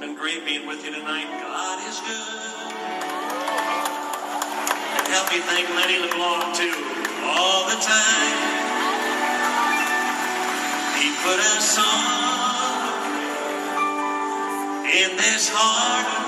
been great being with you tonight. God is good. And help me thank Lenny LeBlanc too, all the time. He put a song in this heart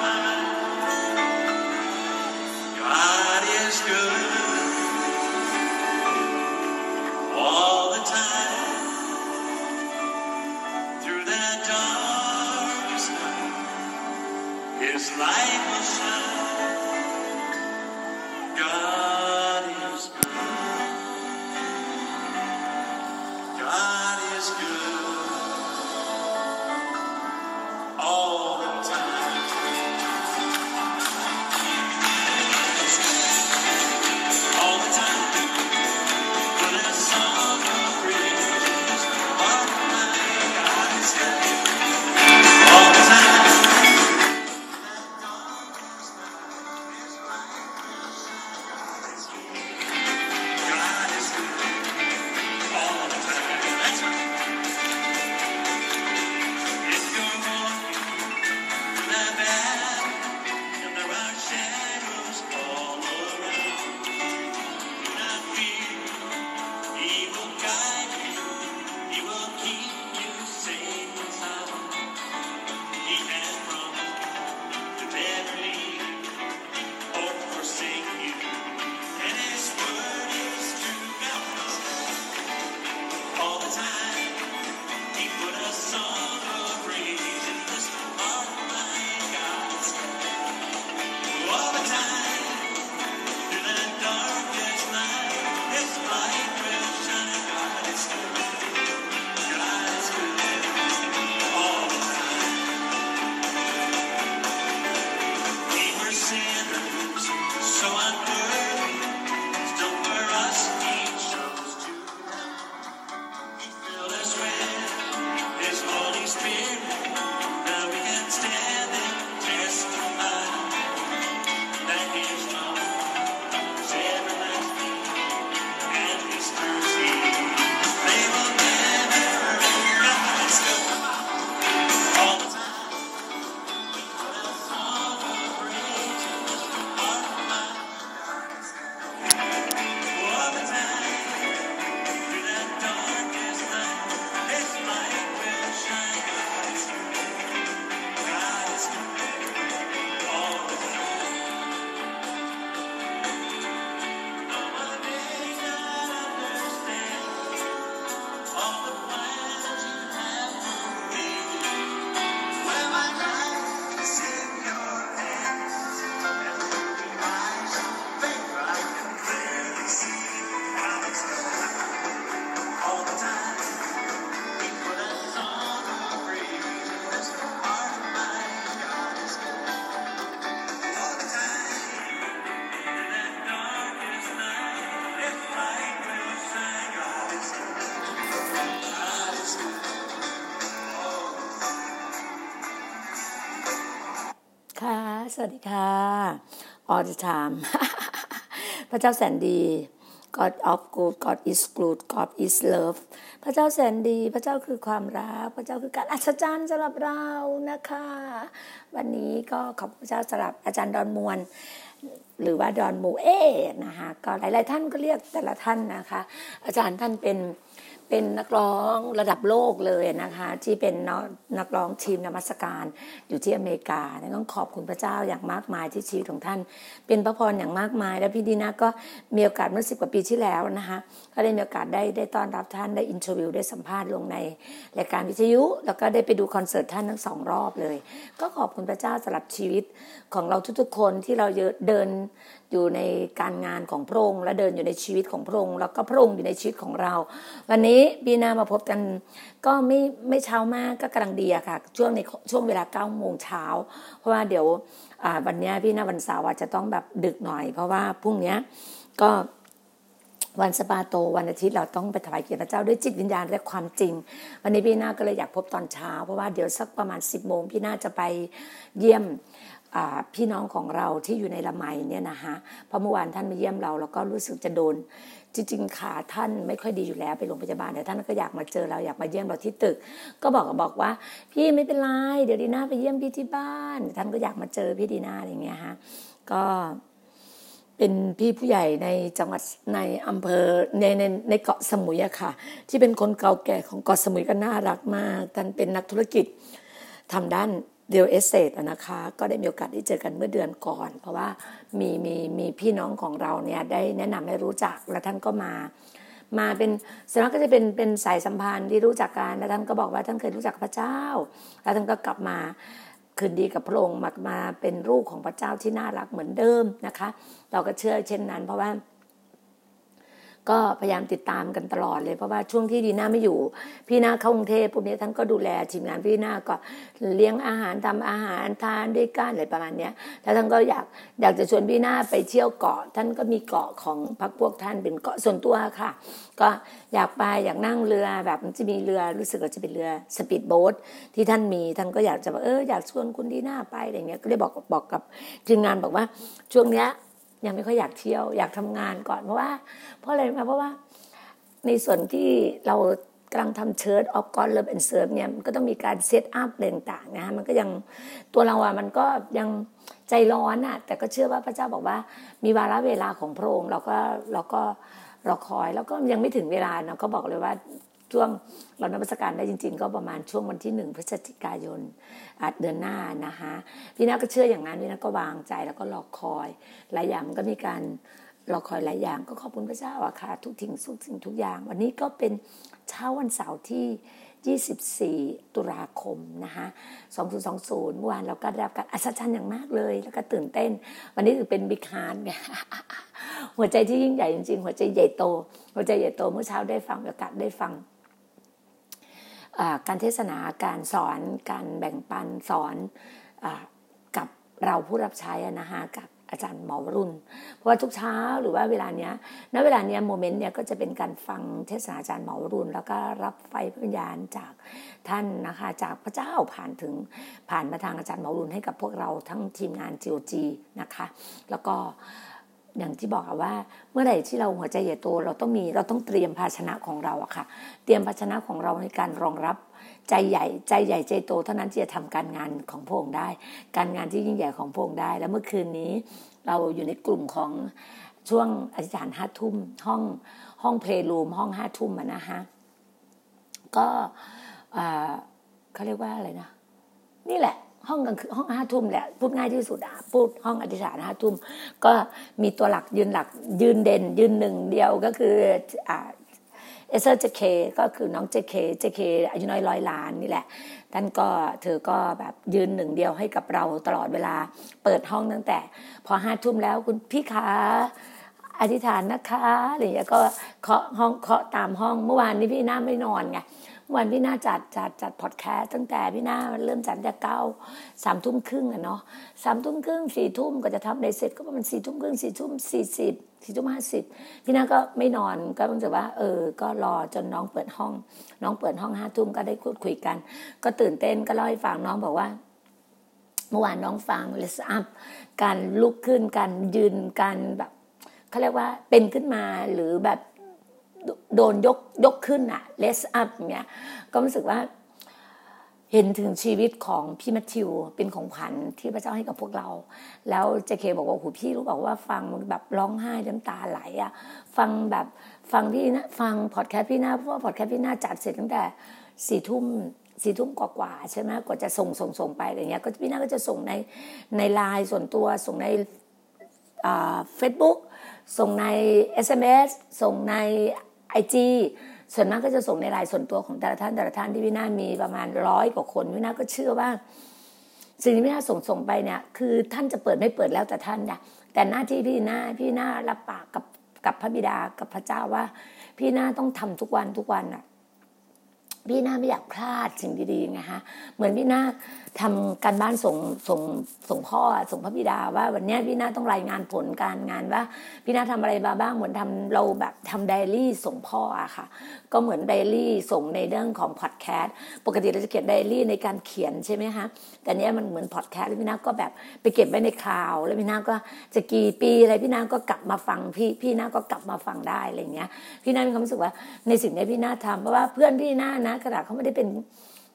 สวัสดีค่ะ all the time พระเจ้าแสนดี God of good God is good God is love พระเจ้าแสนดี พระเจ้าคือความรัก พระเจ้าคือการอัศจรรย์สำหรับเรานะคะ วันนี้ก็ขอบพระเจ้าสำหรับอาจารย์ดอนมวลหรือว่าดอนมูเอนะคะก็หลาย ๆ ท่านก็เรียกแต่ละท่านนะคะ อาจารย์ท่านเป็น เป็นนักร้องระดับโลกเลยนะคะ ที่เป็นนักร้องทีมนมัสการอยู่ที่อเมริกาต้องขอบคุณพระเจ้าอย่างมากมายที่ชีวิตของท่าน เป็นพระพรอย่างมากมาย และพี่ดีนาก็มีโอกาสเมื่อสิบกว่าปีที่แล้วนะคะก็ได้มีโอกาสได้ได้ต้อนรับท่านได้อินเทอร์วิวได้สัมภาษณ์ลงในรายการวิทยุ แล้วก็ได้ไปดูคอนเสิร์ตท่านทั้งสองรอบเลย ก็ขอบคุณพระเจ้าสำหรับชีวิตของเราทุกๆคนที่เราเดิน อยู่ในการงานของพระองค์และเดินอยู่ในชีวิตของพระองค์แล้วก็พระองค์อยู่ในชีวิตของเรา วันนี้บีนามาพบกันก็ไม่ไม่เช้ามากก็กำลังดีอะค่ะ ช่วงในช่วงเวลาเก้าโมงเช้าเพราะว่าเดี๋ยววันนี้พี่นาวันเสาร์อาจจะต้องแบบดึกหน่อย เพราะว่าพรุ่งนี้ก็วันสปาโตวันอาทิตย์เราต้องไปถวายเกียรติพระเจ้าด้วยจิตวิญญาณและความจริง วันนี้พี่นาก็เลยอยากพบตอนเช้า เพราะว่าเดี๋ยวสักประมาณ 10บโมงพี่นาจะไปเยี่ยม พี่น้องของเราที่อยู่ในละไมเนี่ยนะคะพระเมื่อวานท่านมาเยี่ยมเราแล้วก็รู้สึกจะโดน จริงๆขาท่านไม่ค่อยดีอยู่แล้วไปโรงพยาบาลแต่ท่านก็อยากมาเจอเราอยากมาเยี่ยมเราที่ตึก ก็บอกกับบอกว่า พี่ไม่เป็นไรเดี๋ยวดีน่าไปเยี่ยมพี่ที่บ้าน ท่านก็อยากมาเจอพี่ดีน่าอะไรเงี้ยฮะก็เป็นพี่ผู้ใหญ่ในจังหวัดในอำเภอในในในเกาะสมุยอะค่ะ ที่เป็นคนเก่าแก่ของเกาะสมุยก็น่ารักมากท่านเป็นนักธุรกิจทำด้าน เดียวเอสเตนะคะก็ได้มีโอกาสได้เจอกันเมื่อเดือนก่อน เพราะว่ามีมีมีพี่น้องของเราเนี่ยได้แนะนำให้รู้จักแล้วท่านก็มามาเป็นส่วนมากก็จะเป็นเป็นสายสัมพันธ์ที่รู้จักกันแล้วท่านก็บอกว่าท่านเคยรู้จักพระเจ้า แล้วท่านก็กลับมาคืนดีกับพระองค์มามาเป็นลูกของพระเจ้าที่น่ารักเหมือนเดิมนะคะ เราก็เชื่อเช่นนั้น เพราะว่า ก็พยายามติดตามกันตลอดเลยเพราะว่าช่วงที่ดีน่าไม่อยู่ พี่นาเข้ากรุงเทพพวกนี้ท่านก็ดูแลทีมงานพี่นาก็เลี้ยงอาหารทำอาหารทานด้วยกันอะไรประมาณเนี้ยแล้วท่านก็อยากอยากจะชวนพี่นาไปเที่ยวเกาะ ท่านก็มีเกาะของพรรคพวกท่านเป็นเกาะส่วนตัวค่ะ ก็อยากไปอยากนั่งเรือแบบมันจะมีเรือรู้สึกว่าจะเป็นเรือสปีดโบ๊ทที่ท่านมีท่านก็อยากจะบอกเอออยากชวนคุณดีน่าไปอะไรเงี้ยก็เลยบอกบอกกับทีมงานบอกว่าช่วงเนี้ย ยังไม่ค่อยอยากเที่ยว อยากทำงานก่อนเพราะว่า เพราะอะไรไหมเพราะว่า ในส่วนที่เรากำลังทำ Church of God Love and Serve เนี่ยมันก็ต้องมีการ set up ต่างๆนะฮะมันก็ยังตัวเราอะมันก็ยังใจร้อนอะแต่ก็เชื่อว่าพระเจ้าบอกว่า มีวาระเวลาของพระองค์เราก็เราก็รอคอยแล้วก็ยังไม่ถึงเวลาเนาะก็บอกเลยว่า ช่วงเรานมัสการได้จริง ๆ ก็ประมาณช่วงวันที่หนึ่งพฤศจิกายนเดือนหน้านะคะพี่นาก็เชื่ออย่างนั้นพี่นาก็วางใจแล้วก็รอคอยหลายอย่างมันก็มีการรอคอยหลายอย่างก็ขอบคุณพระเจ้าอะค่ะทุกทิ้งทุกสิ่งทุกอย่าง วันนี้ก็เป็นเช้าวันเสาร์ที่ 24 ตุลาคมนะคะ2020 เมื่อวานเราก็ได้รับการอัศจรรย์อย่างมากเลย แล้วก็ตื่นเต้น วันนี้ถือเป็น Big Heart เนี่ยหัวใจที่ยิ่งใหญ่จริงๆ หัวใจใหญ่โต หัวใจใหญ่โตเมื่อเช้าได้ฟังมีโอกาสได้ฟัง การเทศนาการสอนการแบ่งปันสอนอกับเราผู้รับใช้นะคะกับอาจารย์หมอวรุ่นเพราะว่าทุกเช้าหรือว่าเวลาเนี้ยณเวลาเนี้ยโมเมนต์เนี้ยก็จะเป็นการฟังเทศนาอาจารย์หมอวรุ่นแล้วก็รับไฟพิญญาณจากท่านนะคะ จากพระเจ้าผ่านถึงผ่านมาทางอาจารย์หมอวรุ่นให้กับพวกเราทั้งทีมงาน GOG นะคะ แล้วก็ อย่างที่บอกว่า เมื่อไหร่ที่เราหัวใจใหญ่โตเราต้องมีเราต้องเตรียมภาชนะของเราอะค่ะ เตรียมภาชนะของเราในการรองรับใจใหญ่ใจใหญ่ใจโตเท่านั้นที่จะทำการงานของพระองค์ได้ การงานที่ยิ่งใหญ่ของพระองค์ได้ แล้วเมื่อคืนนี้เราอยู่ในกลุ่มของช่วงอธิษฐานห้าทุ่มห้องห้องเพลย์รูมห้องห้าทุ่มนะฮะก็เขาเรียกว่าอะไรนะ นี่แหละ ห้องกลางคืนห้องห้าทุ่มแหละพูดง่ายที่สุดอะพูดห้องอธิษฐานห้าทุ่มก็มีตัวหลักยืนหลักยืนเด่น ยืนหนึ่งเดียวก็คืออ่าเอเซอร์ JK ก็คือน้อง JK JK อายุน้อยร้อยล้านนี่แหละ ท่านก็เธอก็แบบยืนหนึ่งเดียวให้กับเราตลอดเวลาเปิดห้องตั้งแต่ พอห้าทุ่มแล้วคุณพี่ขาอธิษฐานนะคะอะไรอย่างเงี้ยก็เคาะห้องเคาะตามห้องเมื่อวานนี้พี่นาไม่นอนไง วันพี่นาจัดจัดจัดพอดแคสต์ตั้งแต่พี่นาเริ่มจัดแต่เก้าสามทุ่มครึ่งอะเนาะสามทุ่มครึ่งสี่ทุ่มก็จะทำได้เสร็จก็ประมาณสี่ทุ่มครึ่งสี่ทุ่มสี่สิบสี่ทุ่มห้าสิบพี่นาก็ไม่นอนก็รู้สึกว่า เออ ก็รอจนน้องเปิดห้อง น้องเปิดห้องห้าทุ่มก็ได้พูดคุยกัน ก็ตื่นเต้นก็เล่าให้ฟังน้องบอกว่าเมื่อวานน้องฟังเลสอัพการลุกขึ้นการยืนการแบบเขาเรียกว่าเป็นขึ้นมาหรือแบบ โดนยกยกขึ้นอะเลสอัพเนี่ยก็รู้สึกว่าเห็นถึงชีวิตของพี่มัทธิวเป็นของขวัญที่พระเจ้าให้กับพวกเรา แล้วเจเคบอกว่าโอ้พี่รู้บอกว่าฟังแบบร้องไห้น้ำตาไหลอะฟังแบบฟังพี่นะฟังพอดแคสต์พี่หน้าเพราะว่าพอดแคสต์พี่หน้าจัดเสร็จตั้งแต่สี่ทุ่มสี่ทุ่มกว่าๆใช่ไหมกว่าจะส่งส่งส่งไปอะไรเงี้ยก็พี่หน้าก็จะส่งในในไลน์ส่วนตัวส่งในเฟซบุ๊กส่งใน SMS ส่งใน ไอจีส่วนมากก็จะส่งในไลน์ส่วนตัวของแต่ละท่านแต่ละท่านที่พี่นามีประมาณร้อยกว่าคนพี่นาก็เชื่อว่า สิ่งที่พี่นาส่งส่งไปเนี่ยคือท่านจะเปิดไม่เปิดแล้วแต่ท่านนะแต่หน้าที่พี่หน้าพี่หน้ารับปากกับกับพระบิดากับพระเจ้าว่า พี่หน้าต้องทำทุกวันทุกวันอะพี่หน้าไม่อยากพลาดสิ่งดีๆไงฮะเหมือนพี่หน้าทำการบ้านส่งส่งส่งพ่อส่งพระบิดาว่าวันนี้พี่นาต้องรายงานผลการงานว่าพี่นาทำอะไรมาบ้างเหมือนทำเราแบบทำไดอารี่ส่งพ่ออะค่ะ ก็เหมือนไดอารี่ส่งในเรื่องของพอดแคสต์ปกติเราจะเขียนไดอารี่ในการเขียนใช่ไหมคะแต่เนี้ยมันเหมือนพอดแคสต์พี่นาก็แบบไปเก็บไว้ในคลาวแล้วพี่นาก็จะกี่ปีอะไรพี่นาก็กลับมาฟังพี่พี่นาก็กลับมาฟังได้อะไรเงี้ย พี่นามีความรู้สึกว่าในสิ่งที่พี่นาทำเพราะว่าเพื่อนพี่นานะขนาดเขาไม่ได้เป็น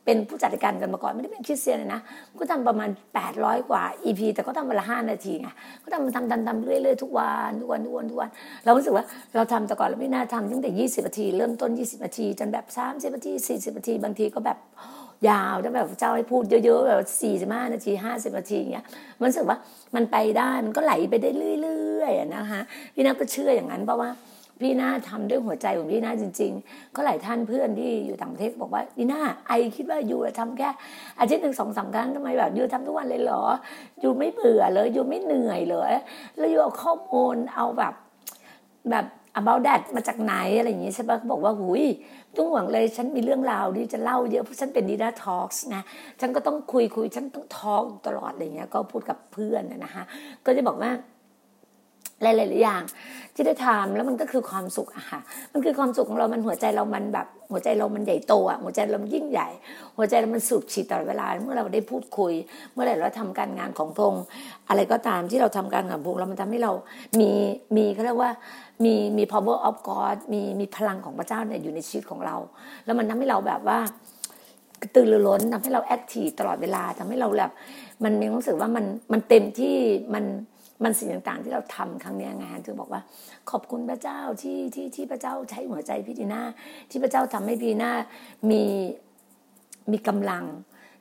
เป็นผู้จัดการกันมาก่อน ไม่ได้เป็นคริสเตียนเลยนะ ก็ทำประมาณ 800 กว่า EP แต่ก็ทำวันละห้านาทีไงก็ทำทำทำทำเรื่อยๆทุกวันทุกวันทุกวันทุกวัน เรารู้สึกว่าเราทำแต่ก่อนเราไม่น่าทำตั้งแต่ 20 นาที เริ่มต้น 20 นาที จนแบบ 30 นาที 40 นาที บางทีก็แบบยาวถ้าแบบเจ้าให้พูดเยอะๆแบบ45นาที50นาทีอย่างเงี้ยมันรู้สึกว่ามันไปได้มันก็ไหลไปได้เรื่อยๆนะคะพี่นาก็เชื่ออย่างนั้นเพราะว่า พี่นาทำด้วยหัวใจของพี่นาจริง ๆ ก็หลายท่านเพื่อนที่อยู่ต่างประเทศบอกว่าพี่นาไอคิดว่าอยู่ทำแค่อาทิตย์หนึ่งสองสามครั้งทำไมแบบอยู่ทำทุกวันเลยเหรอ อยู่ไม่เบื่อเลยอยู่ไม่เหนื่อยเลยแล้วอยู่เอาข้อมูลเอาแบบแบบ about that มาจากไหนอะไรอย่างงี้ใช่ปะเขาบอกว่าหุยต้องห่วงเลยฉันมีเรื่องราวที่จะเล่าเยอะเพราะฉันเป็นดีดาทอล์กนะฉันก็ต้องคุยคุยฉันต้องทอล์กตลอดอะไรเงี้ยก็พูดกับเพื่อนนะฮะก็จะบอกว่า หลายๆอย่างที่ได้ทำแล้วมันก็คือความสุขอะค่ะ มันคือความสุขของเรามันหัวใจเรามันแบบ หัวใจเรามันใหญ่โตอะหัวใจเรามันยิ่งใหญ่ หัวใจเรามันสูบฉีดตลอดเวลา เมื่อเราได้พูดคุย เมื่อไหร่เราทำการงานของพงอะไรก็ตามที่เราทำการงานพงเรามันทำให้เรามีมีเขาเรียกว่ามีมี power of God มีมีพลังของพระเจ้าเนี่ยอยู่ในชีวิตของเรา แล้วมันทำให้เราแบบว่าตือรือร้นทำให้เราแอคทีฟตลอดเวลาทำให้เราแบบมันมีความรู้สึกว่ามันมันเต็มที่มัน มันสิ่งต่างๆที่เราทำครั้งนี้ไงถึงบอกว่า ขอบคุณพระเจ้าที่ที่ที่พระเจ้าใช้หัวใจพี่ดีนาที่พระเจ้าทำให้พี่ดีนามีมีกำลัง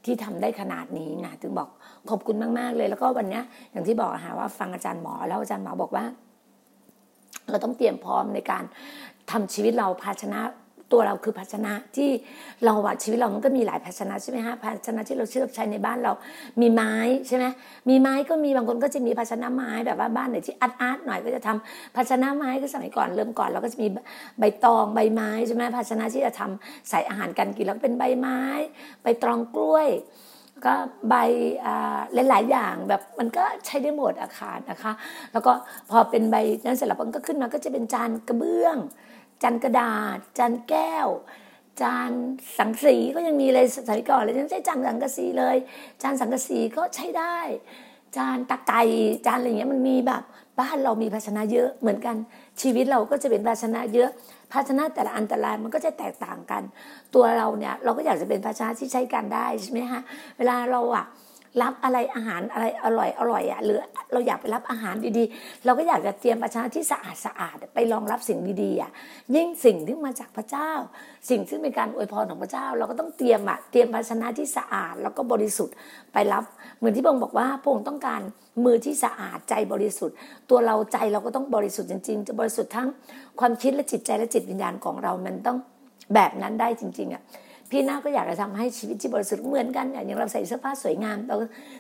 ที่ทำได้ขนาดนี้ไงถึงบอกขอบคุณมากๆเลย แล้วก็วันนี้อย่างที่บอกหาว่าฟังอาจารย์หมอแล้วอาจารย์หมอบอกว่า เราต้องเตรียมพร้อมในการทำชีวิตเราภาชนะ ตัวเราคือภาชนะที่เราอะชีวิตเรามันก็มีหลายภาชนะใช่ไหมฮะภาชนะที่เราเชื่อใช้ในบ้านเรา มีไม้ใช่ไหมมีไม้ก็มีบางคนก็จะมีภาชนะไม้แบบว่าบ้านไหนที่อาร์ตอาร์ตหน่อยก็จะทำภาชนะไม้ก็สมัยก่อนเริ่มก่อนเราก็จะมีใบตองใบไม้ใช่ไหมภาชนะที่จะทำใส่อาหารกันกินแล้วเป็นใบไม้ ใบตองกล้วยก็ใบหลายๆอย่างแบบมันก็ใช้ได้หมดอาคารนะคะ แล้วก็พอเป็นใบนั้นเสร็จแล้วมันก็ขึ้นมาก็จะเป็นจานกระเบื้อง จานกระดาษ จานแก้ว จานสังสีก็ยังมีเลยสมัยก่อนเลยยังใช้จานสังกะสีเลย จานสังกะสีก็ใช้ได้ จานตะไคร้จานอะไรเงี้ยมันมีแบบบ้านเรามีภาชนะเยอะเหมือนกันชีวิตเราก็จะเป็นภาชนะเยอะ ภาชนะแต่ละอันแต่ละมันก็จะแตกต่างกัน ตัวเราเนี่ยเราก็อยากจะเป็นภาชนะที่ใช้กันได้ใช่ไหมฮะเวลาเราอะ รับอะไรอาหารอะไรอร่อยอร่อยอะหรือเราอยากไปรับอาหารดีๆ เราก็อยากจะเตรียมภาชนะที่สะอาดสะอาดไปรองรับสิ่งดีๆอะยิ่งสิ่งที่มาจากพระเจ้า สิ่งที่เป็นการอวยพรของพระเจ้า เราก็ต้องเตรียมอะเตรียมภาชนะที่สะอาดแล้วก็บริสุทธิ์ไปรับเหมือนที่พระองค์บอกว่าพระองค์ต้องการมือที่สะอาดใจบริสุทธิ์ ตัวเราใจเราก็ต้องบริสุทธิ์จริงๆจะบริสุทธิ์ทั้งความคิดและจิตใจและจิตวิญญาณของเรามันต้องแบบนั้นได้จริงๆอะ พี่นาก็อยากจะทำให้ชีวิตที่บริสุทธิ์เหมือนกันอย่างเราใส่เสื้อผ้าสวยงามเรา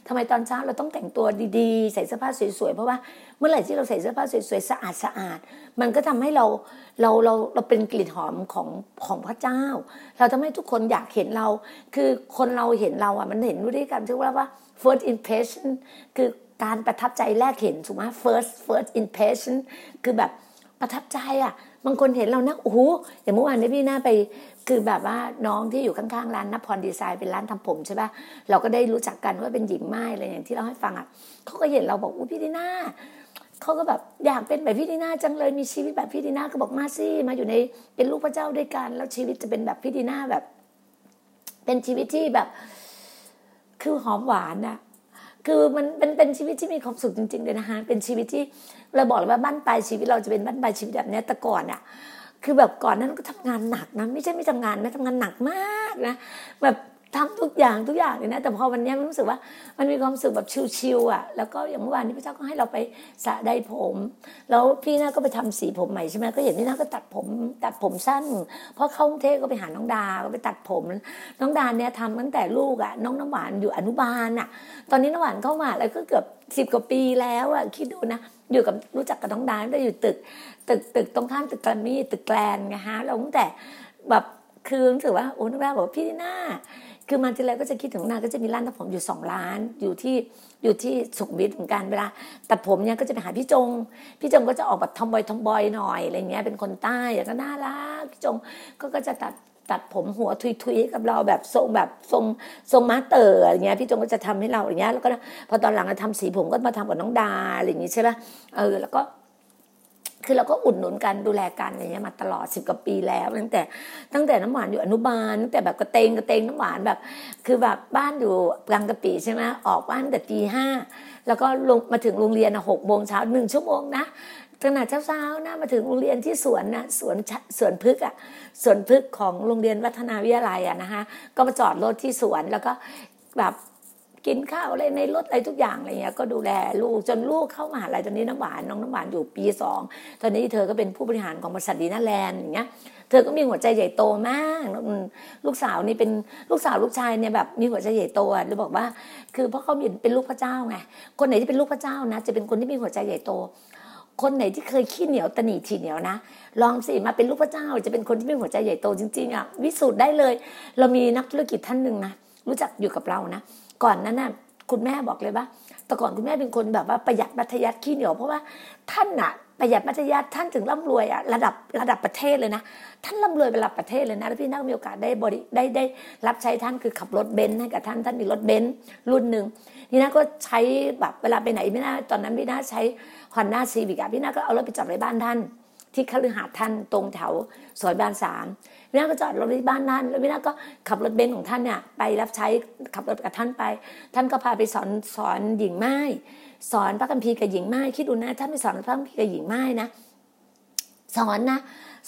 ทำไมตอนเช้าเราต้องแต่งตัวดีๆ ใส่เสื้อผ้าสวยๆเพราะว่าเมื่อไหร่ที่เราใส่เสื้อผ้าสวยๆสะอาดสะอาดมันก็ทำให้เราเราเราเราเป็นกลิ่นหอมของของพระเจ้า เราทำให้ทุกคนอยากเห็นเรา คือคนเราเห็นเราอะมันเห็นด้วยกันที่ว่าว่า first impression คือการประทับใจแรกเห็นถูกไหม first first impression คือแบบประทับใจอะบางคนเห็นเรานะโอ้โหอย่างเมื่อวานนี้พี่หน้าไป คือแบบว่าน้องที่อยู่ข้างๆร้านนพรดีไซน์เป็นร้านทำผมใช่ปะเราก็ได้รู้จักกันว่าเป็นหญิงไม้อะไรอย่างที่เราให้ฟังอะเขาก็เห็นเราบอกอู้พี่ดีน่าเขาก็แบบอยากเป็นแบบพี่ดีน่าจังเลยมีชีวิตแบบพี่ดีน่าก็บอกมาสิมาอยู่ในเป็นลูกพระเจ้าด้วยกัน แล้วชีวิตจะเป็นแบบพี่ดีน่าแบบ เป็นชีวิตที่แบบ คือหอมหวานอะคือมันเป็นเป็นชีวิตที่มีความสุขจริงๆเลยนะคะเป็นชีวิตที่เราบอกเลยว่าบ้านปลายชีวิตเราจะเป็นบ้านปลายชีวิตแบบนี้แต่ก่อนอะ คือแบบก่อนนั้นก็ทำงานหนักนะไม่ใช่ไม่ทำงานนะทำงานหนักมากนะแบบทำทุกอย่างทุกอย่างเลยนะ แต่พอวันนี้มันรู้สึกว่ามันมีความสึกแบบชิลๆอะ แล้วก็อย่างเมื่อวานนี้พระเจ้าก็ให้เราไปสระได้ผม แล้วพี่น่าก็ไปทำสีผมใหม่ใช่ไหมก็เห็นพี่น่าก็ตัดผมตัดผมสั้น เพราะเข้ากรุงเทพก็ไปหาน้องดาก็ไปตัดผม น้องดาเนี่ยทำตั้งแต่ลูกอะน้องน้ำหวานอยู่อนุบาลอะ ตอนนี้น้ำหวานเข้ามาแล้วก็เกือบสิบกว่าปีแล้วอะคิดดูนะ อยู่กับรู้จักกับน้องดาได้อยู่ตึก ตึกตึกตรงข้ามตึกแกรมมี่ตึกแกลนไงฮะเราตั้งแต่แบบคือรู้สึกว่าโอ้น้องแม่บอกว่าพี่หน้าคือมาทีไรก็จะคิดถึงน้างก็จะมีร้านตัดผมอยู่สองร้านอยู่ที่อยู่ที่สุขุมวิทเหมือนกันเวลาตัดผมเนี่ยก็จะไปหาพี่จง พี่จงก็จะออกแบบทอมบอยทอมบอยหน่อยอะไรเงี้ยเป็นคนใต้อย่างก็น่ารักพี่จงก็ก็จะตัด ตัดผมหัวทุยๆกับเราแบบทรงแบบทรงทรงมาเตอร์อะไรเงี้ยพี่จงก็จะทำให้เราอย่างเงี้ยแล้วก็พอตอนหลังทำสีผมก็มาทำกับน้องดาอะไรอย่างงี้ใช่ไหมเออแล้วก็คือเราก็อุดหนุนกันดูแลกันอะไรเงี้ยมาตลอดสิบกว่าปีแล้ว ตั้งแต่ตั้งแต่น้ำหวานอยู่อนุบาลตั้งแต่แบบกระเตงกระเตงน้ำหวานแบบ คือแบบบ้านอยู่กลางกะปิใช่ไหมออกบ้านแต่ตีห้าแล้วก็ลงมาถึงโรงเรียนหกโมงเช้าหนึ่งชั่วโมงนะ ขนาดเช้าๆนะมาถึงโรงเรียนที่สวนนะสวนสวนพึกอะสวนพึกของโรงเรียนวัฒนาวิทยาลัยอะนะคะก็มาจอดรถที่สวนแล้วก็แบบกินข้าวอะไรในรถอะไรทุกอย่างอะไรเงี้ยก็ดูแลลูกจนลูกเข้ามหาลัยตอนนี้น้ำหวานน้องน้ำหวานอยู่ปีสองตอนนี้เธอก็เป็นผู้บริหารของบริษัทดีน่าแลนด์อย่างเงี้ยเธอก็มีหัวใจใหญ่โตมาก ลูกสาวนี่เป็นลูกสาวลูกชายเนี่ยแบบมีหัวใจใหญ่โตอะหรือบอกว่า คือเพราะเขาเป็นลูกพระเจ้าไงคนไหนที่เป็นลูกพระเจ้านะ จะเป็นคนที่มีหัวใจใหญ่โต คนไหนที่เคยขี้เหนียวตนีทีเหนียวนะ ลองสิมาเป็นลูกพระเจ้า จะเป็นคนที่มีหัวใจใหญ่โตจริงๆอะวิสูจน์ได้เลย เรามีนักธุรกิจท่านหนึ่งนะรู้จักอยู่กับเรานะ ก่อนนั้นน่ะคุณแม่บอกเลยว่าแต่ก่อนคุณแม่เป็นคนแบบว่าประหยัดมัธยัติขี้เหนียวเพราะว่าท่านอะ ประหยัดมัธยัสถ์ท่านถึงร่ำรวยอะระดับระดับประเทศเลยนะ ท่านร่ำรวยระดับประเทศเลยนะแล้วพี่นาก็มีโอกาสได้บริได้ได้รับใช้ท่านคือขับรถเบนซ์ให้กับท่านท่านมีรถเบนซ์รุ่นหนึ่งนี่นะก็ใช้แบบเวลาไปไหนพี่นาตอนนั้นพี่นาใช้ Honda Civic อะพี่นาก็เอารถไปจอดไว้บ้านท่าน ที่คฤหาสน์ท่านตรงแถวซอยบานสามพี่นาก็จอดรถที่บ้านท่านแล้วพี่นาก็ขับรถเบนซ์ของท่านเนี่ยไปรับใช้ขับรถกับท่านไป ท่านก็พาไปสอนสอนหญิงไม้ สอนพระคัมภีร์กับหญิงไม้คิดดูนะท่านไปสอนพระคัมภีร์กับหญิงไม้นะสอนนะ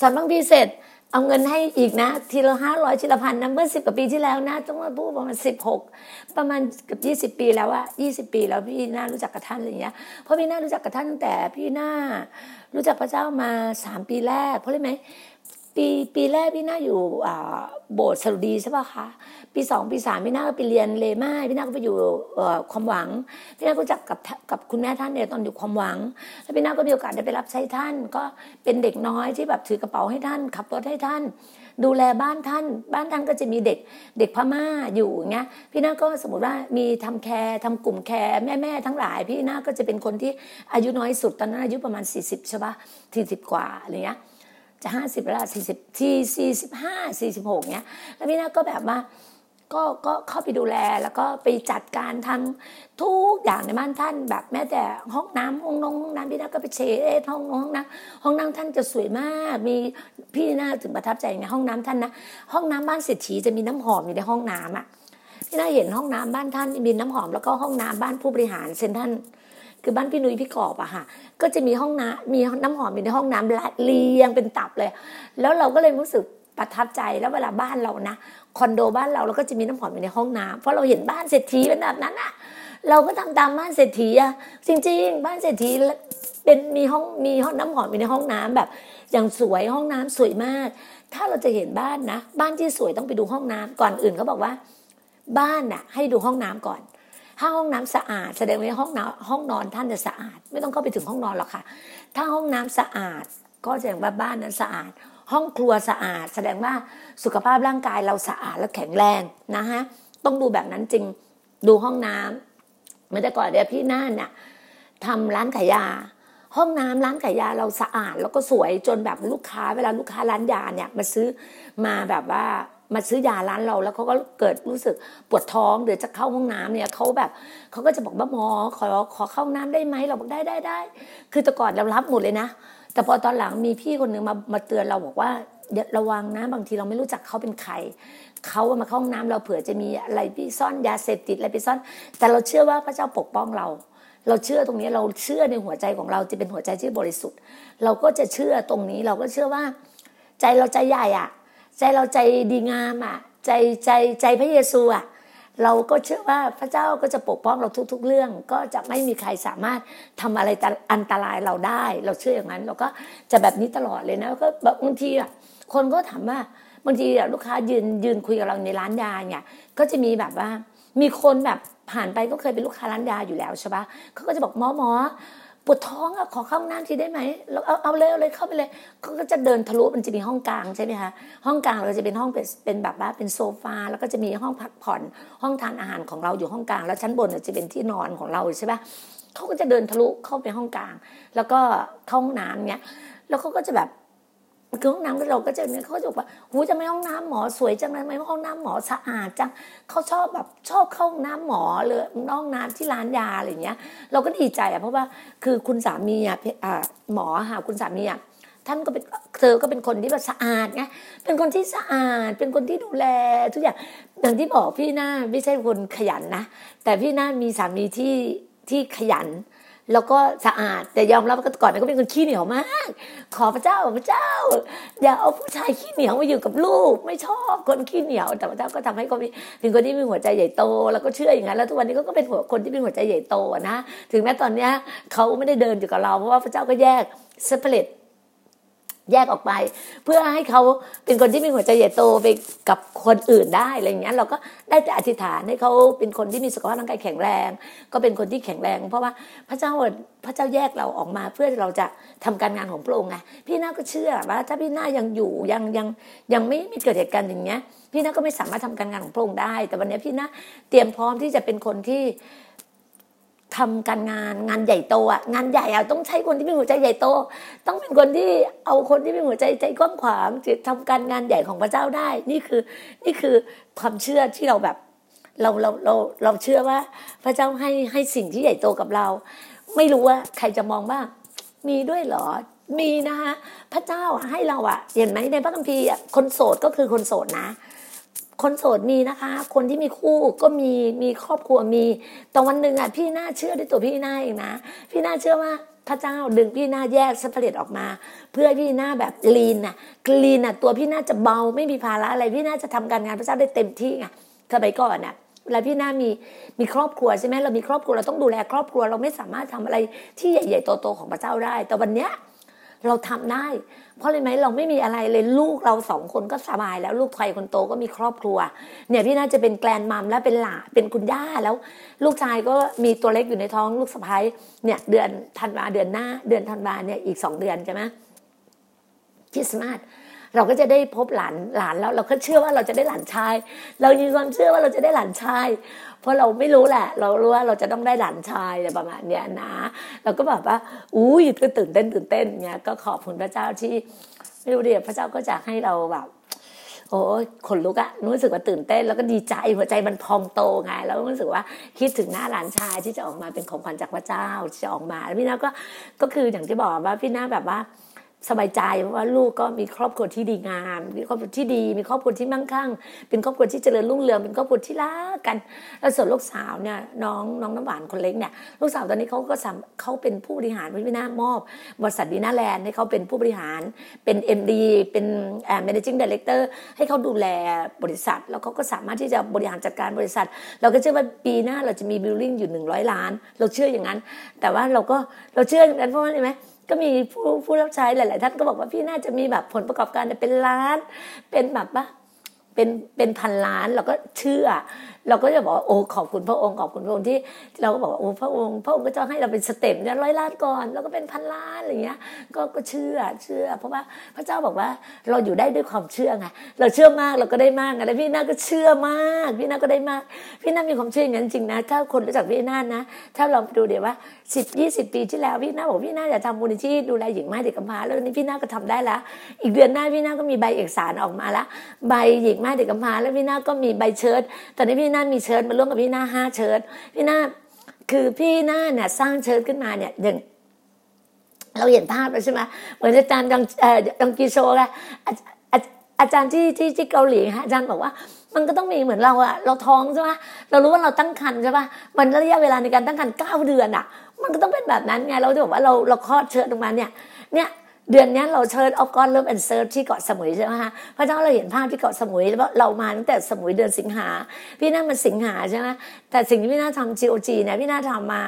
สอนพระคัมภีร์เสร็จเอาเงินให้อีกนะ ทีละห้าร้อยทีละพันนะเมื่อสิบกว่าปีที่แล้วนะต้องมาพูดประมาณสิบหกประมาณเกือบยี่สิบปีแล้วอะยี่สิบปีแล้วพี่น่ารู้จักกับท่านอะไรอย่างเงี้ยเพราะพี่น่ารู้จักกับท่านตั้งแต่พี่น่ารู้จักพระเจ้ามาสามปีแรกเพราะอะไรไหม ปีปีแรกพี่น่าอยู่โบสถ์สรุดีใช่ป่ะคะปีสองปีสามพี่น่าก็ไปเรียน Rhema พี่น่าก็ไปอยู่ความหวังพี่น่าก็รู้จักกับกับคุณแม่ท่านเนี่ยตอนอยู่ความหวัง แล้วพี่น่าก็มีโอกาสได้ไปรับใช้ท่าน ก็เป็นเด็กน้อยที่แบบถือกระเป๋าให้ท่าน ขับรถให้ท่าน ดูแลบ้านท่าน บ้านท่านก็จะมีเด็กเด็กพม่าอยู่อย่างเงี้ยพี่น่าก็สมมติว่ามีทำ care ทำกลุ่ม care แม่แม่ทั้งหลาย พี่น่าก็จะเป็นคนที่อายุน้อยสุดตอนนั้นอายุประมาณ 40ใช่ปะสี่สิบกว่าอะไรเงี้ย จะห้าสิบล้วสี่สิบที่สี่สิบห้าสี่สิบหกเนี้ยแล้วพี่นาก็แบบว่าก็ก็เข้าไปดูแลแล้วก็ไปจัดการทำทุกอย่างในบ้านท่าน แบบแม้แต่ห้องน้ำห้องนงห้องน้ำพี่นาก็ไปเช็ดห้องนงห้องน้ำห้องน้ำท่านจะสวยมาก มีพี่นาถึงประทับใจในห้องน้ำท่านนะห้องน้ำบ้านเศรษฐีจะมีน้ำหอมอยู่ในห้องน้ำอะพี่นาเห็นห้องน้ำบ้านท่านมีน้ำหอมแล้วก็ห้องน้ำบ้านผู้บริหารเซนท่าน คือบ้านพี่นุ้ยพี่กอบอะค่ะ ก็จะมีห้องน้ำมีน้ำหอมอยู่ในห้องน้ำเรียงเป็นตับเลย แล้วเราก็เลยรู้สึกประทับใจแล้วเวลาบ้านเรานะคอนโดบ้านเราเราก็จะมีน้ำหอมอยู่ในห้องน้ำเพราะเราเห็นบ้านเศรษฐีเป็นแบบนั้นอะเราก็ทำตามบ้านเศรษฐีอะจริง ๆ บ้านเศรษฐีเป็นมีห้องมีห้องน้ำหอมอยู่ในห้องน้ำแบบ อย่างสวยห้องน้ำสวยมาก ถ้าเราจะเห็นบ้านนะ บ้านที่สวยต้องไปดูห้องน้ำก่อนอื่นเขาบอกว่า บ้านน่ะให้ดูห้องน้ำก่อน ถ้าห้องน้ำสะอาด แสดงว่าห้องนอนห้องนอนท่านจะสะอาด ไม่ต้องเข้าไปถึงห้องนอนหรอกค่ะ ถ้าห้องน้ำสะอาด ก็แสดงว่าบ้านนั้นสะอาด ห้องครัวสะอาด แสดงว่าสุขภาพร่างกายเราสะอาดและแข็งแรงนะฮะต้องดูแบบนั้นจริงดูห้องน้ำเมื่อแต่ก่อนเดี๋ยวพี่น่านเนี่ยทำร้านขายยา ห้องน้ำร้านขายยาเราสะอาด แล้วก็สวยจนแบบลูกค้าเวลาลูกค้าร้านยาเนี่ยมาซื้อมาแบบว่า มาซื้อยาร้านเราแล้วเขาก็เกิดรู้สึกปวดท้องหรือจะเข้าห้องน้ำเนี่ยเขาแบบเขาก็จะบอกว่าหมอขอขอเข้าน้ำได้ไหมเราบอกได้ได้ได้ คือแต่ก่อนเรารับหมดเลยนะ แต่พอตอนหลังมีพี่คนหนึ่งมามาเตือนเราบอกว่าระวังนะบางทีเราไม่รู้จักเขาเป็นใครเขามาเข้าห้องน้ำเราเผื่อจะมีอะไรพี่ซ่อนยาเสพติดอะไรไปซ่อน แต่เราเชื่อว่าพระเจ้าปกป้องเรา เราเชื่อตรงนี้เราเชื่อในหัวใจของเราจะเป็นหัวใจที่บริสุทธิ์ เราก็จะเชื่อตรงนี้เราก็เชื่อว่า ใจเราใจใหญ่อะ ใจเราใจดีงามอะ ใจใจใจพระเยซูอะเราก็เชื่อว่าพระเจ้าก็จะปกป้องเราทุก ๆ เรื่อง ก็จะไม่มีใครสามารถทำอะไรอันตรายเราได้ เราเชื่ออย่างนั้น เราก็จะแบบนี้ตลอดเลยนะก็บางทีอะคนก็ถามว่าบางทีอะลูกค้ายืนยืนคุยกับเราในร้านยาเนี่ยก็จะมีแบบว่ามีคนแบบผ่านไปก็เคยเป็นลูกค้าร้านยาอยู่แล้วใช่ปะเขาก็จะบอกหมอหมอ ปวดท้องอะขอเข้าห้องน้ำทีได้ไหมเราเอาเอาเลยเอาเลยเข้าไปเลยเขาก็จะเดินทะลุมันจะมีห้องกลางใช่ไหมคะห้องกลางเราจะเป็นห้องเป็นเป็นแบบว่าเป็นโซฟาแล้วก็จะมีห้องพักผ่อน ห้องทานอาหารของเราอยู่ห้องกลาง แล้วชั้นบนจะเป็นที่นอนของเราใช่ปะเขาก็จะเดินทะลุเข้าไปห้องกลาง แล้วก็เข้าห้องน้ำเนี้ยแล้วเขาก็จะแบบ คือห้องน้ำเราก็จะเนี่ยเขาจะบอกว่าหูจะไม่ห้องน้ำหมอสวยจังเลยไหมห้องน้ำหมอสะอาดจังเขาชอบแบบชอบเข้าห้องน้ำหมอเลยห้องน้ำที่ร้านยาอะไรเงี้ย เราก็ดีใจอะเพราะว่าคือคุณสามีอะอ่าหมอค่ะคุณสามีอะท่านก็เป็นเธอก็เป็นคนที่แบบสะอาดไงเป็นคนที่สะอาด เป็นคนที่ดูแล ทุกอย่างอย่างที่บอกพี่หน้าไม่ใช่คนขยันนะแต่พี่หน้ามีสามีที่ที่ขยัน แล้วก็สะอาดแต่ยอมรับว่าก่อนนั้นก็เป็นคนขี้เหนียวมาก ขอพระเจ้าพระเจ้า อย่าเอาผู้ชายขี้เหนียวมาอยู่กับลูก ไม่ชอบคนขี้เหนียวแต่พระเจ้าก็ทำให้เขาเป็นคนที่มีหัวใจใหญ่โต แล้วก็เชื่ออย่างนั้นแล้วทุกวันนี้ก็เป็นหัวคนที่มีหัวใจใหญ่โตนะถึงแม้ตอนเนี้ยเขาไม่ได้เดินอยู่กับเราเพราะว่าพระเจ้าก็แยกเซปเปรต แยกออกไป เพื่อให้เขาเป็นคนที่มีหัวใจใหญ่โตไปกับคนอื่นได้อะไรอย่างเงี้ยเราก็ได้แต่อธิษฐานให้เขาเป็นคนที่มีสุขภาพร่างกายแข็งแรง ก็เป็นคนที่แข็งแรง เพราะว่าพระเจ้าพระเจ้าแยกเราออกมาเพื่อเราจะทำการงานของพระองค์ไงพี่น้าก็เชื่อว่าถ้าพี่น้ายังอยู่ยังยังยังไม่มีเกิดเหตุการณ์อย่างเงี้ยพี่น้าก็ไม่สามารถทำการงานของพระองค์ได้ แต่วันนี้พี่น้าเตรียมพร้อมที่จะเป็นคนที่ ทำการงานงานใหญ่โตอะงานใหญ่อะต้องใช้คนที่มีหัวใจใหญ่โต ต้องเป็นคนที่เอาคนที่มีหัวใจใจกว้างขวางจะทำการงานใหญ่ของพระเจ้าได้ นี่คือ นี่คือความเชื่อที่เราแบบเราเราเราเราเชื่อว่า พระเจ้าให้ให้สิ่งที่ใหญ่โตกับเรา ไม่รู้ว่าใครจะมองว่ามีด้วยเหรอ มีนะคะพระเจ้าให้เราอะเห็นไหมในพระคัมภีร์คนโสดก็คือคนโสดนะ คนโสดมีนะคะ คนที่มีคู่ก็มีมีครอบครัวมี แต่วันหนึ่งอะพี่น่าเชื่อด้วยตัวพี่น่าเองนะ พี่น่าเชื่อว่าพระเจ้าดึงพี่หน่าแยกสัพเรตออกมา เพื่อพี่หน่าแบบลีนน่ะลีนน่ะตัวพี่หน่าจะเบาไม่มีภาระอะไรพี่หน่าจะทำการงานพระเจ้าได้เต็มที่ไงสมัยก่อนน่ะเวลาพี่หน่ามีมีครอบครัวใช่ไหมเรามีครอบครัวเราต้องดูแลครอบครัวเราไม่สามารถทำอะไรที่ใหญ่ๆโตๆของพระเจ้าได้ แต่วันเนี้ยเราทำได้ เพราะอะไรไหมเราไม่มีอะไรเลยลูกเราสองคนก็สบายแล้วลูกชายคนโตก็มีครอบครัว เนี่ยพี่น่าจะเป็นแกลนมัมแล้วเป็นหลาเป็นคุณย่าแล้ว ลูกชายก็มีตัวเล็กอยู่ในท้องลูกสะใภ้เนี่ยเดือนธันวาเดือนหน้า เดือนธันวาเนี่ยอีกสองเดือนใช่ไหมคริสต์มาส เราก็จะได้พบหลานหลานแล้วเราก็เชื่อว่าเราจะได้หลานชาย เรามีความเชื่อว่าเราจะได้หลานชาย เพราะเราไม่รู้แหละ เรารู้ว่าเราจะต้องได้หลานชายอะไรประมาณเนี้ยนะเราก็แบบว่าอุ้ยก็ตื่นเต้นตื่นเต้นเงี้ยก็ขอบคุณพระเจ้าที่ไม่รู้เดียพระเจ้าก็จะให้เราแบบโอ้ยขนลุกอะรู้สึกว่าตื่นเต้นแล้วก็ดีใจหัวใจมันพองโตไงแล้วรู้สึกว่าคิดถึงหน้าหลานชายที่จะออกมาเป็นของขวัญจากพระเจ้าที่จะออกมาแล้วพี่น้าก็ก็คืออย่างที่บอกว่าพี่น้าแบบว่า สบายใจเพราะว่าลูกก็มีครอบครัวที่ดีงามมีครอบครัวที่ดี มีครอบครัวที่มั่งคั่ง เป็นครอบครัวที่เจริญรุ่งเรืองเป็นครอบครัวที่รักกัน แล้วส่วนลูกสาวเนี่ยน้องน้องน้ำหวานคนเล็กเนี่ยลูกสาวตอนนี้เขาก็สเขาเป็นผู้บริหารพี่นามอบบริษัทดีน่าแลนด์ให้เขาเป็นผู้บริหารเป็น MD เป็นเอ่อ managing director ให้เขาดูแลบริษัท แล้วเขาก็สามารถที่จะบริหารจัดการบริษัท เราก็เชื่อว่าปีหน้าเราจะมี building อยู่หนึ่งร้อยล้าน เราเชื่ออย่างนั้น แต่ว่าเราก็เราเชื่ออย่างนั้นเพราะว่าอะไรไหม ก็มีผู้ผู้รับใช้หลาย ๆ ท่านก็บอกว่าพี่น่าจะมีแบบผลประกอบการเป็นล้าน เป็นแบบว่าเป็นเป็นพันล้านเราก็เชื่อ เราก็จะบอกโอ้ขอบคุณพระองค์ขอบคุณพระองค์ที่เราก็บอกว่าโอ้พระองค์พระองค์ก็จะให้เราเป็นสเต็ปเนี่ยร้อยล้านก่อน แล้วก็เป็นพันล้านอะไรเงี้ยก็ก็เชื่อเชื่อ เพราะว่าพระเจ้าบอกว่าเราอยู่ได้ด้วยความเชื่อไงเราเชื่อมากเราก็ได้มากไงแล้วพี่น่าก็เชื่อมาก พี่น่าก็ได้มาก พี่น่ามีความเชื่ออย่างนั้นจริงนะถ้าคนรู้จักพี่น่านะ ถ้าเราดูเดี๋ยวว่าสิบยี่สิบปีที่แล้วพี่น่าบอกพี่น่าจะทำมูลนิธิดูแลหญิงไม้เด็กกำพร้าแล้วตอนนี้พี่น่าก็ทำได้แล้ว อีกเดือนหน้าพี่น่าก็มีใบเอกสารออกมาล้วใบหญิงไม้เด็กกำพร้าแล้วพี่นาก็มีใบเชิญตอนนี้พี่น่ามีเชิญมาร่วมกับพี่น่าห้าเชิญพี่น่าคือพี่น่าเนี่ยสร้างเชิญขึ้นมาเนี่ยหนึ่งเราเห็นภาพแล้วใช่ไหมเหมือนอาจารย์ดังเอ่อดังกีโชอะอาอาอาจารย์ที่ที่ที่เกาหลีฮะอาจารย์บอกว่ามันก็ต้องมีเหมือนเราอะเราท้องใช่ไหมเรารู้ว่าเราตั้งครรภ์ใช่ปะมันระยะเวลาในการตั้งครรภ์เก้าเดือนอะมันก็ต้องเป็นแบบนั้นไงเราจะบอกว่าเราเราคลอดเชื้อออกมาเนี่ยเนี่ย เดือนนี้เราเชิญออฟกอนเริ่มแอนเซิร์ที่เกาะสมุยใช่ไหมฮะพระเจ้าเราเห็นภาพที่เกาะสมุยแล้วเรามาตั้งแต่สมุยเดือนสิงหา พี่น่ามันสิงหาใช่ไหมแต่สิ่งที่พี่น่าทำ GOG เนี่ยพี่น่าทำมา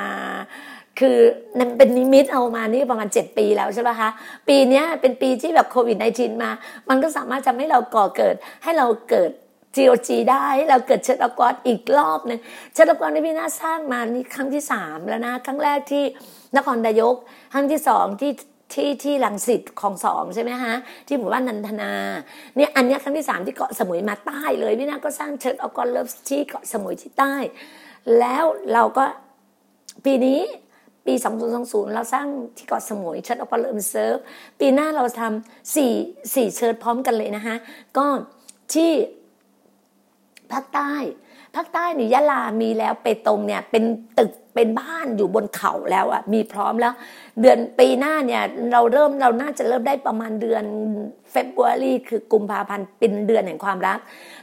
คือมันเป็นนิมิตเอามานี่ประมาณ 7 ปีแล้วใช่ไหมคะ ปีนี้เป็นปีที่แบบโควิด -19 มา มันก็สามารถทำให้เราก่อเกิดให้เราเกิด GOG ได้ให้เราเกิดเชิดอกรอีกรอบหนึ่งเชิดอกรที่พี่นาสร้างมานี่ครั้งที่สามแล้วนะ ครั้งแรกที่นครนายก ครั้งที่สองที่ ที่ที่ลังสิตของสองใช่ไหมฮะที่หมู่บ้านนันทนาเนี่ยอันนี้ครั้งที่สามที่เกาะสมุยมาใต้เลยพี่นาก็สร้างเชิดอกรเลิฟที่เกาะสมุยที่ใต้ แล้วเราก็ปีนี้ปี 2020 เราสร้างที่เกาะสมุยเชิดออกมาเริ่มเซิร์ฟปีหน้าเราทำสี่สี่เชิดพร้อมกันเลยนะคะก็ที่ภาคใต้ ภาคใต้นี่ยะลามีแล้วไปตงเนี่ยเป็นตึกเป็นบ้านอยู่บนเขาแล้วอะมีพร้อมแล้ว เดือนปีหน้าเนี่ยเราเริ่มเราน่าจะเริ่มได้ประมาณเดือนเฟบรุรีคือกุมภาพันธ์เป็นเดือนแห่งความรัก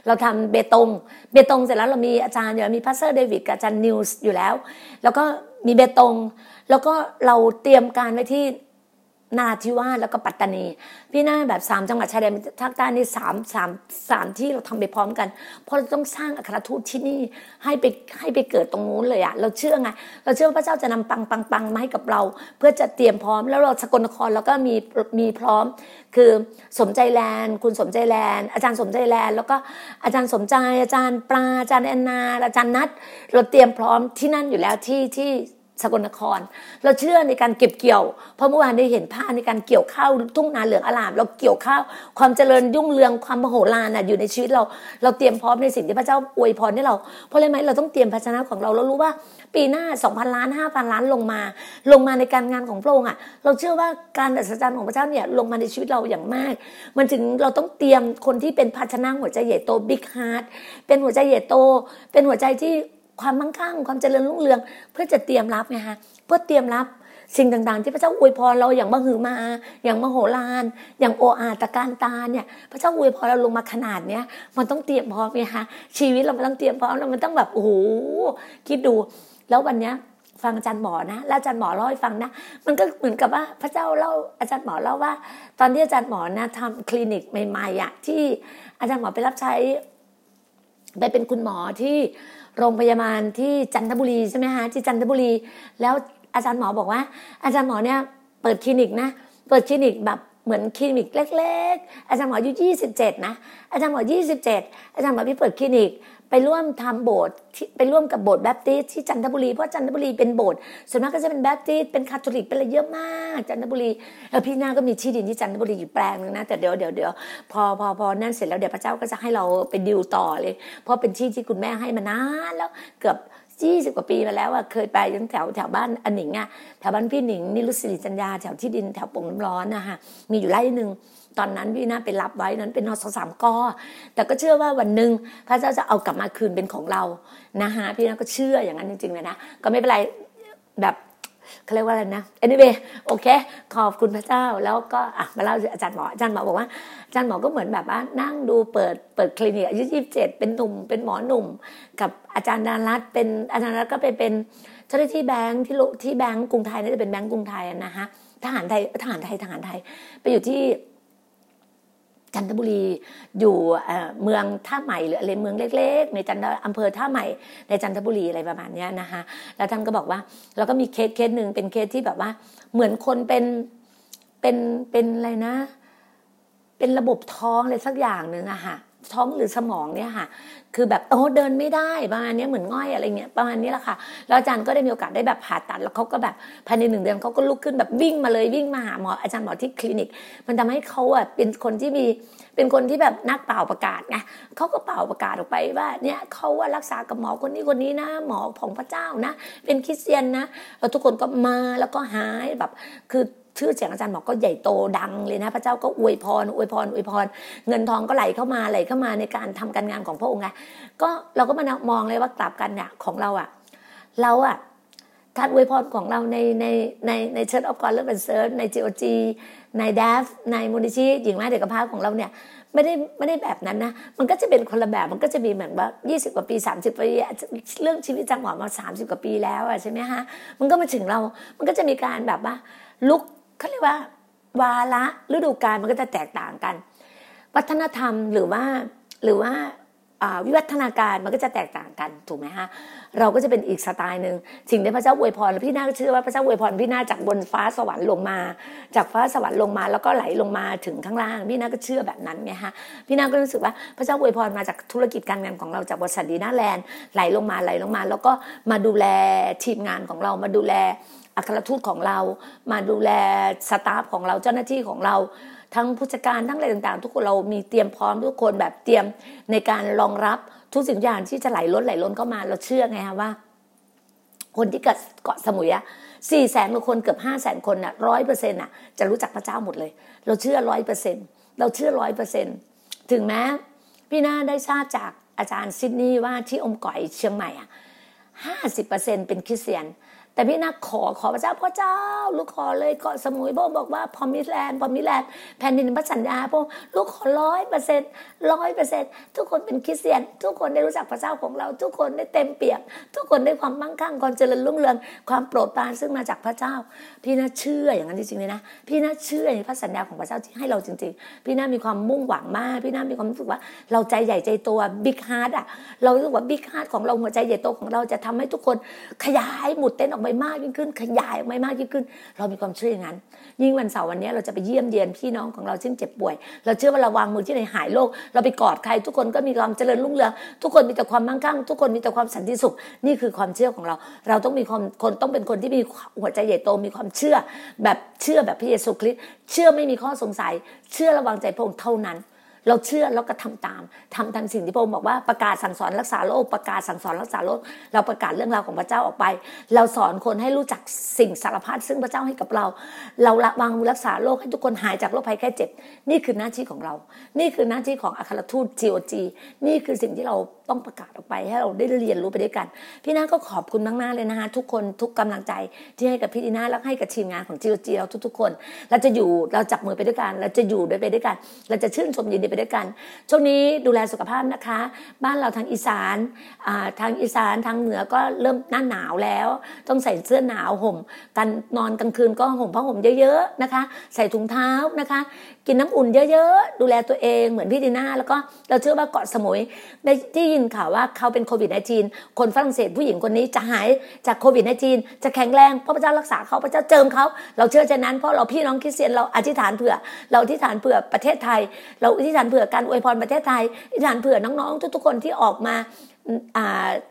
เราทำเบตง เบตงเสร็จแล้วเรามีอาจารย์อยู่มี Pastor เดวิดกับอาจารย์นิวส์อยู่แล้ว แล้วก็มีเบตง แล้วก็เราเตรียมการไว้ที่ นราธิวาสแล้วก็ปัตตานี พี่หน้าแบบสามจังหวัดชายแดนภาคใต้นี่สามสามสามที่เราทำไปพร้อมกัน เพราะเราต้องสร้างอัครทูตที่นี่ให้ไปให้ไปเกิดตรงนู้นเลยอะเราเชื่อไงเราเชื่อว่าพระเจ้าจะนำปังปังปังมาให้กับเรา เพื่อจะเตรียมพร้อม แล้วเราสกลนครเราก็มีมีพร้อม คือสมใจแลนคุณสมใจแลนอาจารย์สมใจแลนแล้วก็อาจารย์สมใจอาจารย์ปลาอาจารย์แอนนาอาจารย์นัทเราเตรียมพร้อมที่นั่นอยู่แล้วที่ที่ สกลนคร เราเชื่อในการเก็บเกี่ยว เพราะเมื่อวานได้เห็นภาพในการเกี่ยวข้าวทุ่งนาเหลืองอลาม เราเกี่ยวข้าวความเจริญรุ่งเรืองความมโหฬารน่ะอยู่ในชีวิตเรา เราเตรียมพร้อมในสิ่งที่พระเจ้าอวยพรให้เรา เพราะอะไรไหมเราต้องเตรียมภาชนะของเราเรารู้ว่า ปีหน้า2,000ล้าน5,000ล้านลงมา ลงมาในการงานของพระองค์อะเราเชื่อว่าการอัศจรรย์ของพระเจ้าเนี่ยลงมาในชีวิตเราอย่างมาก มันถึงเราต้องเตรียมคนที่เป็นภาชนะหัวใจใหญ่โต Big Heart เป็นหัวใจใหญ่โต เป็นหัวใจที่ ความมั่งคั่งความเจริญรุ่งเรือง เพื่อจะเตรียมรับไงฮะเพื่อเตรียมรับสิ่งต่างๆ ที่พระเจ้าอวยพรเราอย่างมหึมา อย่างมโหฬารอย่างโอฬารตระการตาเนี่ยพระเจ้าอวยพรเราลงมาขนาดเนี้ยมันต้องเตรียมพร้อมไงฮะชีวิตเรามันต้องเตรียมพร้อมแล้วมันต้องแบบโอ้โหคิดดู แล้ววันเนี้ยฟังอาจารย์หมอนะแล้วอาจารย์หมอเล่าให้ฟังนะมันก็เหมือนกับว่าพระเจ้าเล่าอาจารย์หมอเล่าว่า ตอนที่อาจารย์หมอนะทำคลินิกใหม่ๆอะที่อาจารย์หมอไปรับใช้ไปเป็นคุณหมอที่ โรงพยาบาลที่จันทบุรีใช่ไหมฮะที่จันทบุรี แล้วอาจารย์หมอบอกว่า อาจารย์หมอเนี่ยเปิดคลินิกนะเปิดคลินิกแบบเหมือนคลินิกเล็ก ๆ อาจารย์หมออายุ27 นะ อาจารย์หมอ 27 อาจารย์หมอพี่เปิดคลินิก ไปร่วมทำโบสถ์ไปร่วมกับโบสถ์แบปติสที่จันทบุรีเพราะจันทบุรีเป็นโบสถ์ส่วนมากก็จะเป็นแบปติสเป็นคาทอลิกเป็นอะไรเยอะมากจันทบุรีแล้วพี่นาก็มีที่ดินที่จันทบุรีอยู่แปลงนึงนะแต่เดี๋ยวเดี๋ยวเดี๋ยวพอพอพอนั่นเสร็จแล้วเดี๋ยวพระเจ้าก็จะให้เราไปดิวต่อเลย เพราะเป็นที่ที่คุณแม่ให้มานานแล้วเกือบ ยี่สิบกว่าปีมาแล้วอะเคยไปยังแถวแถวบ้านอันหนิงอะแถวบ้านพี่หนิงนิรุสิริจัญญาแถวที่ดินแถวปงน้ำร้อนนะคะมีอยู่ไร่หนึ่งตอนนั้นพี่น่าไปรับไว้นั้นเป็นนอสสามกอแต่ก็เชื่อว่าวันหนึ่งพระเจ้าจะเอากลับมาคืนเป็นของเรานะคะพี่น่าก็เชื่ออย่างนั้นจริงๆเลยนะก็ไม่เป็นไรแบบ เขาเรียกว่าอะไรนะ anyway โอเค ขอบคุณพระเจ้าแล้วก็อะมาเล่าอาจารย์หมออาจารย์หมอบอกว่าอาจารย์หมอก็เหมือนแบบว่านั่งดูเปิดเปิดคลินิกอายุยี่สิบเจ็ดเป็นหนุ่มเป็นหมอหนุ่ม กับอาจารย์ดารัตเป็นอาจารย์ดารัตก็ไปเป็นเจ้าหน้าที่แบงค์ที่ที่แบงค์กรุงไทยน่าจะเป็นแบงค์กรุงไทยนะฮะทหารไทยทหารไทยทหารไทย ไปอยู่ที่ จันทบุรีอยู่เมืองท่าใหม่หรืออะไรเมืองเล็ก ๆ ในจันทอำเภอท่าใหม่ในจันทบุรีอะไรประมาณนี้นะคะแล้วท่านก็บอกว่าเราก็มี case case หนึ่งเป็นเคสที่แบบว่า เหมือนคนเป็นเป็นเป็นอะไรนะ เป็นระบบท้องอะไรสักอย่างหนึ่งอะค่ะ ท้องหรือสมองเนี่ยค่ะ คือแบบโอ้เดินไม่ได้ประมาณนี้เหมือนง่อยอะไรเงี้ยประมาณนี้แหละค่ะแล้วอาจารย์ก็ได้มีโอกาสได้แบบผ่าตัดแล้วเขาก็แบบภายในหนึ่งเดือนเขาก็ลุกขึ้นแบบวิ่งมาเลยวิ่งมาหาหมออาจารย์หมอที่คลินิก มันทำให้เขาอะเป็นคนที่มีเป็นคนที่แบบนักเป่าประกาศไงเขาก็เป่าประกาศออกไปว่าเนี่ยเขาว่ารักษากับหมอคนนี้คนนี้นะ หมอของพระเจ้านะ เป็นคริสเตียนนะแล้วทุกคนก็มาแล้วก็หายแบบคือ ชื่อเสียงอาจารย์หมอก็ใหญ่โตดังเลยนะ พระเจ้าก็อวยพรอวยพรอวยพร เงินทองก็ไหลเข้ามาไหลเข้ามาในการทำการงานของพระองค์ไงก็เราก็มามองเลยว่ากลับกันเนี่ยของเราอะ เราอะการอวยพรของเราในในในในเชิร์ตออฟกอร์เลอร์เบนเซิร์ในจีโอจีในเดฟในมูนิชิหญิงแม่เด็กกระพาของเราเนี่ยไม่ได้ไม่ได้แบบนั้นนะ มันก็จะเป็นคนละแบบ มันก็จะมีเหมือนว่า 20 กว่าปี 30 ปีเรื่องชีวิตจังหวะมา 30 กว่าปีแล้วอะใช่ไหมฮะ มันก็มาถึงเรา มันก็จะมีการแบบว่าลุก เขาเรียกว่า วาระฤดูกาลมันก็จะแตกต่างกัน วัฒนธรรมหรือว่าหรือว่า วิวัฒนาการมันก็จะแตกต่างกันถูกไหมฮะเราก็จะเป็นอีกสไตล์หนึ่งสิ่งที่พระเจ้าอวยพรพี่นาเชื่อว่าพระเจ้าอวยพรพี่นาจากบนฟ้าสวรรค์ลงมา จากฟ้าสวรรค์ลงมา แล้วก็ไหลลงมาถึงข้างล่างพี่นาก็เชื่อแบบนั้นไงฮะพี่นาก็รู้สึกว่าพระเจ้าอวยพรมาจากธุรกิจการงานของเราจากบริษัทดีน่าแลนด์ไหลลงมาไหลลงมา แล้วก็มาดูแลทีมงานของเรามาดูแลอัครทูตของเรา มาดูแลสตาฟของเราเจ้าหน้าที่ของเรา ทั้งผู้จัดการทั้งอะไรต่างๆ ทุกคนเรามีเตรียมพร้อมทุกคนแบบเตรียมในการรองรับทุกสิ่งอย่างที่จะไหลล้นไหลล้นเข้ามา เราเชื่อไงคะว่า คนที่เกิดเกาะสมุยอะสี่แสนกว่าคนเกือบห้าแสนคนอะร้อยเปอร์เซ็นต์อะจะรู้จักพระเจ้าหมดเลย เราเชื่อร้อยเปอร์เซ็นต์เราเชื่อร้อยเปอร์เซ็นต์ถึงแม้พี่นาได้ทราบจากอาจารย์ซิดนีย์ว่าที่อมก่อยเชียงใหม่อะห้าสิบเปอร์เซ็นต์เป็นคริสเตียน แต่พี่นักขอขอพระเจ้าพ่อเจ้า ลูกขอเลยเกาะสมุยโบบอกว่าพอมิแลนด์พอมิแลนด์แผ่นดินพระสัญญาพลูกขอร้อยเปอร์เซ็นต์ร้อยเปอร์เซ็นต์ทุกคนเป็นคริสเตียน ทุกคนได้รู้จักพระเจ้าของเรา ทุกคนได้เต็มเปี่ยม ทุกคนได้ความมั่งคั่งความเจริญรุ่งเรืองความโปรดปรานซึ่งมาจากพระเจ้า พี่นาเชื่ออย่างนั้นจริงๆเลยนะ พี่นาเชื่อในพระสัญญาของพระเจ้าที่ให้เราจริง ๆ พี่นามีความมุ่งหวังมาก พี่นามีความรู้สึกว่า เราใจใหญ่ใจโต big heart อะเรารู้สึกว่า big heart ของเราหัวใจใหญ่โตของเราจะทำให้ทุกคนขยายหมุดเต็นท์ออกไปมากยิ่งขึ้น ขยายออกมามากยิ่งขึ้น เรามีความเชื่ออย่างนั้น ยิ่งวันเสาร์วันนี้เราจะไปเยี่ยมเยียนพี่น้องของเราซึ่งเจ็บป่วย เราเชื่อว่าเราวางมือที่ไหนหายโรคเราไปกอดใคร ทุกคนก็มีความเจริญรุ่งเรืองทุกคนมีแต่ความมั่งคั่ง ทุกคนมีแต่ความสันติสุข นี่คือความเชื่อของเรา เราต้องมีความคนต้องเป็นคนที่มีหัวใจใหญ่โตมีความเชื่อ แบบเชื่อแบบพระเยซูคริสต์เชื่อไม่มีข้อสงสัย เชื่อระวังใจพระองค์เท่านั้น เราเชื่อแล้วก็ทำตามทำตามสิ่งที่พระองค์บอกว่าประกาศสั่งสอนรักษาโรคประกาศสั่งสอนรักษาโรคเราประกาศเรื่องราวของพระเจ้าออกไป เราสอนคนให้รู้จักสิ่งสารพัดซึ่งพระเจ้าให้กับเรา เราละวางรักษาโรคให้ทุกคนหายจากโรคภัยแค่เจ็บ นี่คือหน้าที่ของเรา นี่คือหน้าที่ของอัครทูต GOG นี่คือสิ่งที่เรา ต้องประกาศออกไป ให้เราได้เรียนรู้ไปด้วยกัน พี่นาก็ขอบคุณมากๆเลยนะคะทุกคนทุกกำลังใจที่ให้กับพี่ดีน่าแล้วให้กับทีมงานของ GOG เราทุกๆคน เราจะอยู่เราจับมือไปด้วยกัน เราจะอยู่ด้วยไปด้วยกัน เราจะชื่นชมยินดีไปด้วยกัน ช่วงนี้ดูแลสุขภาพนะคะ บ้านเราทางอีสานทางอีสานทางเหนือก็เริ่มหน้าหนาวแล้ว ต้องใส่เสื้อหนาวห่มกันนอนกลางคืนก็ห่มผ้าห่มเยอะๆนะคะ ใส่ถุงเท้านะคะ กินน้ำอุ่นเยอะๆ ดูแลตัวเองเหมือนพี่ดีน่าแล้วก็เราเชื่อว่าเกาะสมุยได้ที่ยินข่าวว่าเขาเป็นโควิด -19 คนฝรั่งเศสผู้หญิงคนนี้จะหายจากโควิด -19 จะแข็งแรงพระเจ้ารักษาเขาพระเจ้าเจิมเขาเราเชื่อฉะนั้นเพราะเราพี่น้องคริสเตียนเราอธิษฐานเผื่อ เราอธิษฐานเผื่อประเทศไทย เราอธิษฐานเผื่อการอวยพรประเทศไทยอธิษฐานเผื่อน้องๆทุกๆคนที่ออกมา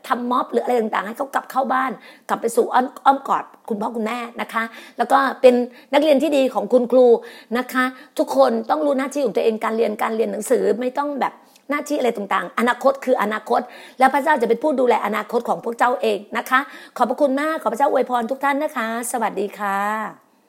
ทำม็อบหรืออะไรต่างๆ ให้เขากลับเข้าบ้าน กลับไปสู่อ้อมกอดคุณพ่อคุณแม่นะคะ แล้วก็เป็นนักเรียนที่ดีของคุณครูนะคะ ทุกคนต้องรู้หน้าที่ของตัวเองการเรียนการเรียนหนังสือไม่ต้องแบบหน้าที่อะไรต่างๆ อนาคตคืออนาคต แล้วพระเจ้าจะเป็นผู้ดูแลอนาคตของพวกเจ้าเองนะคะ ขอบพระคุณมากขอพระเจ้าอวยพรทุกท่านนะคะ สวัสดีค่ะ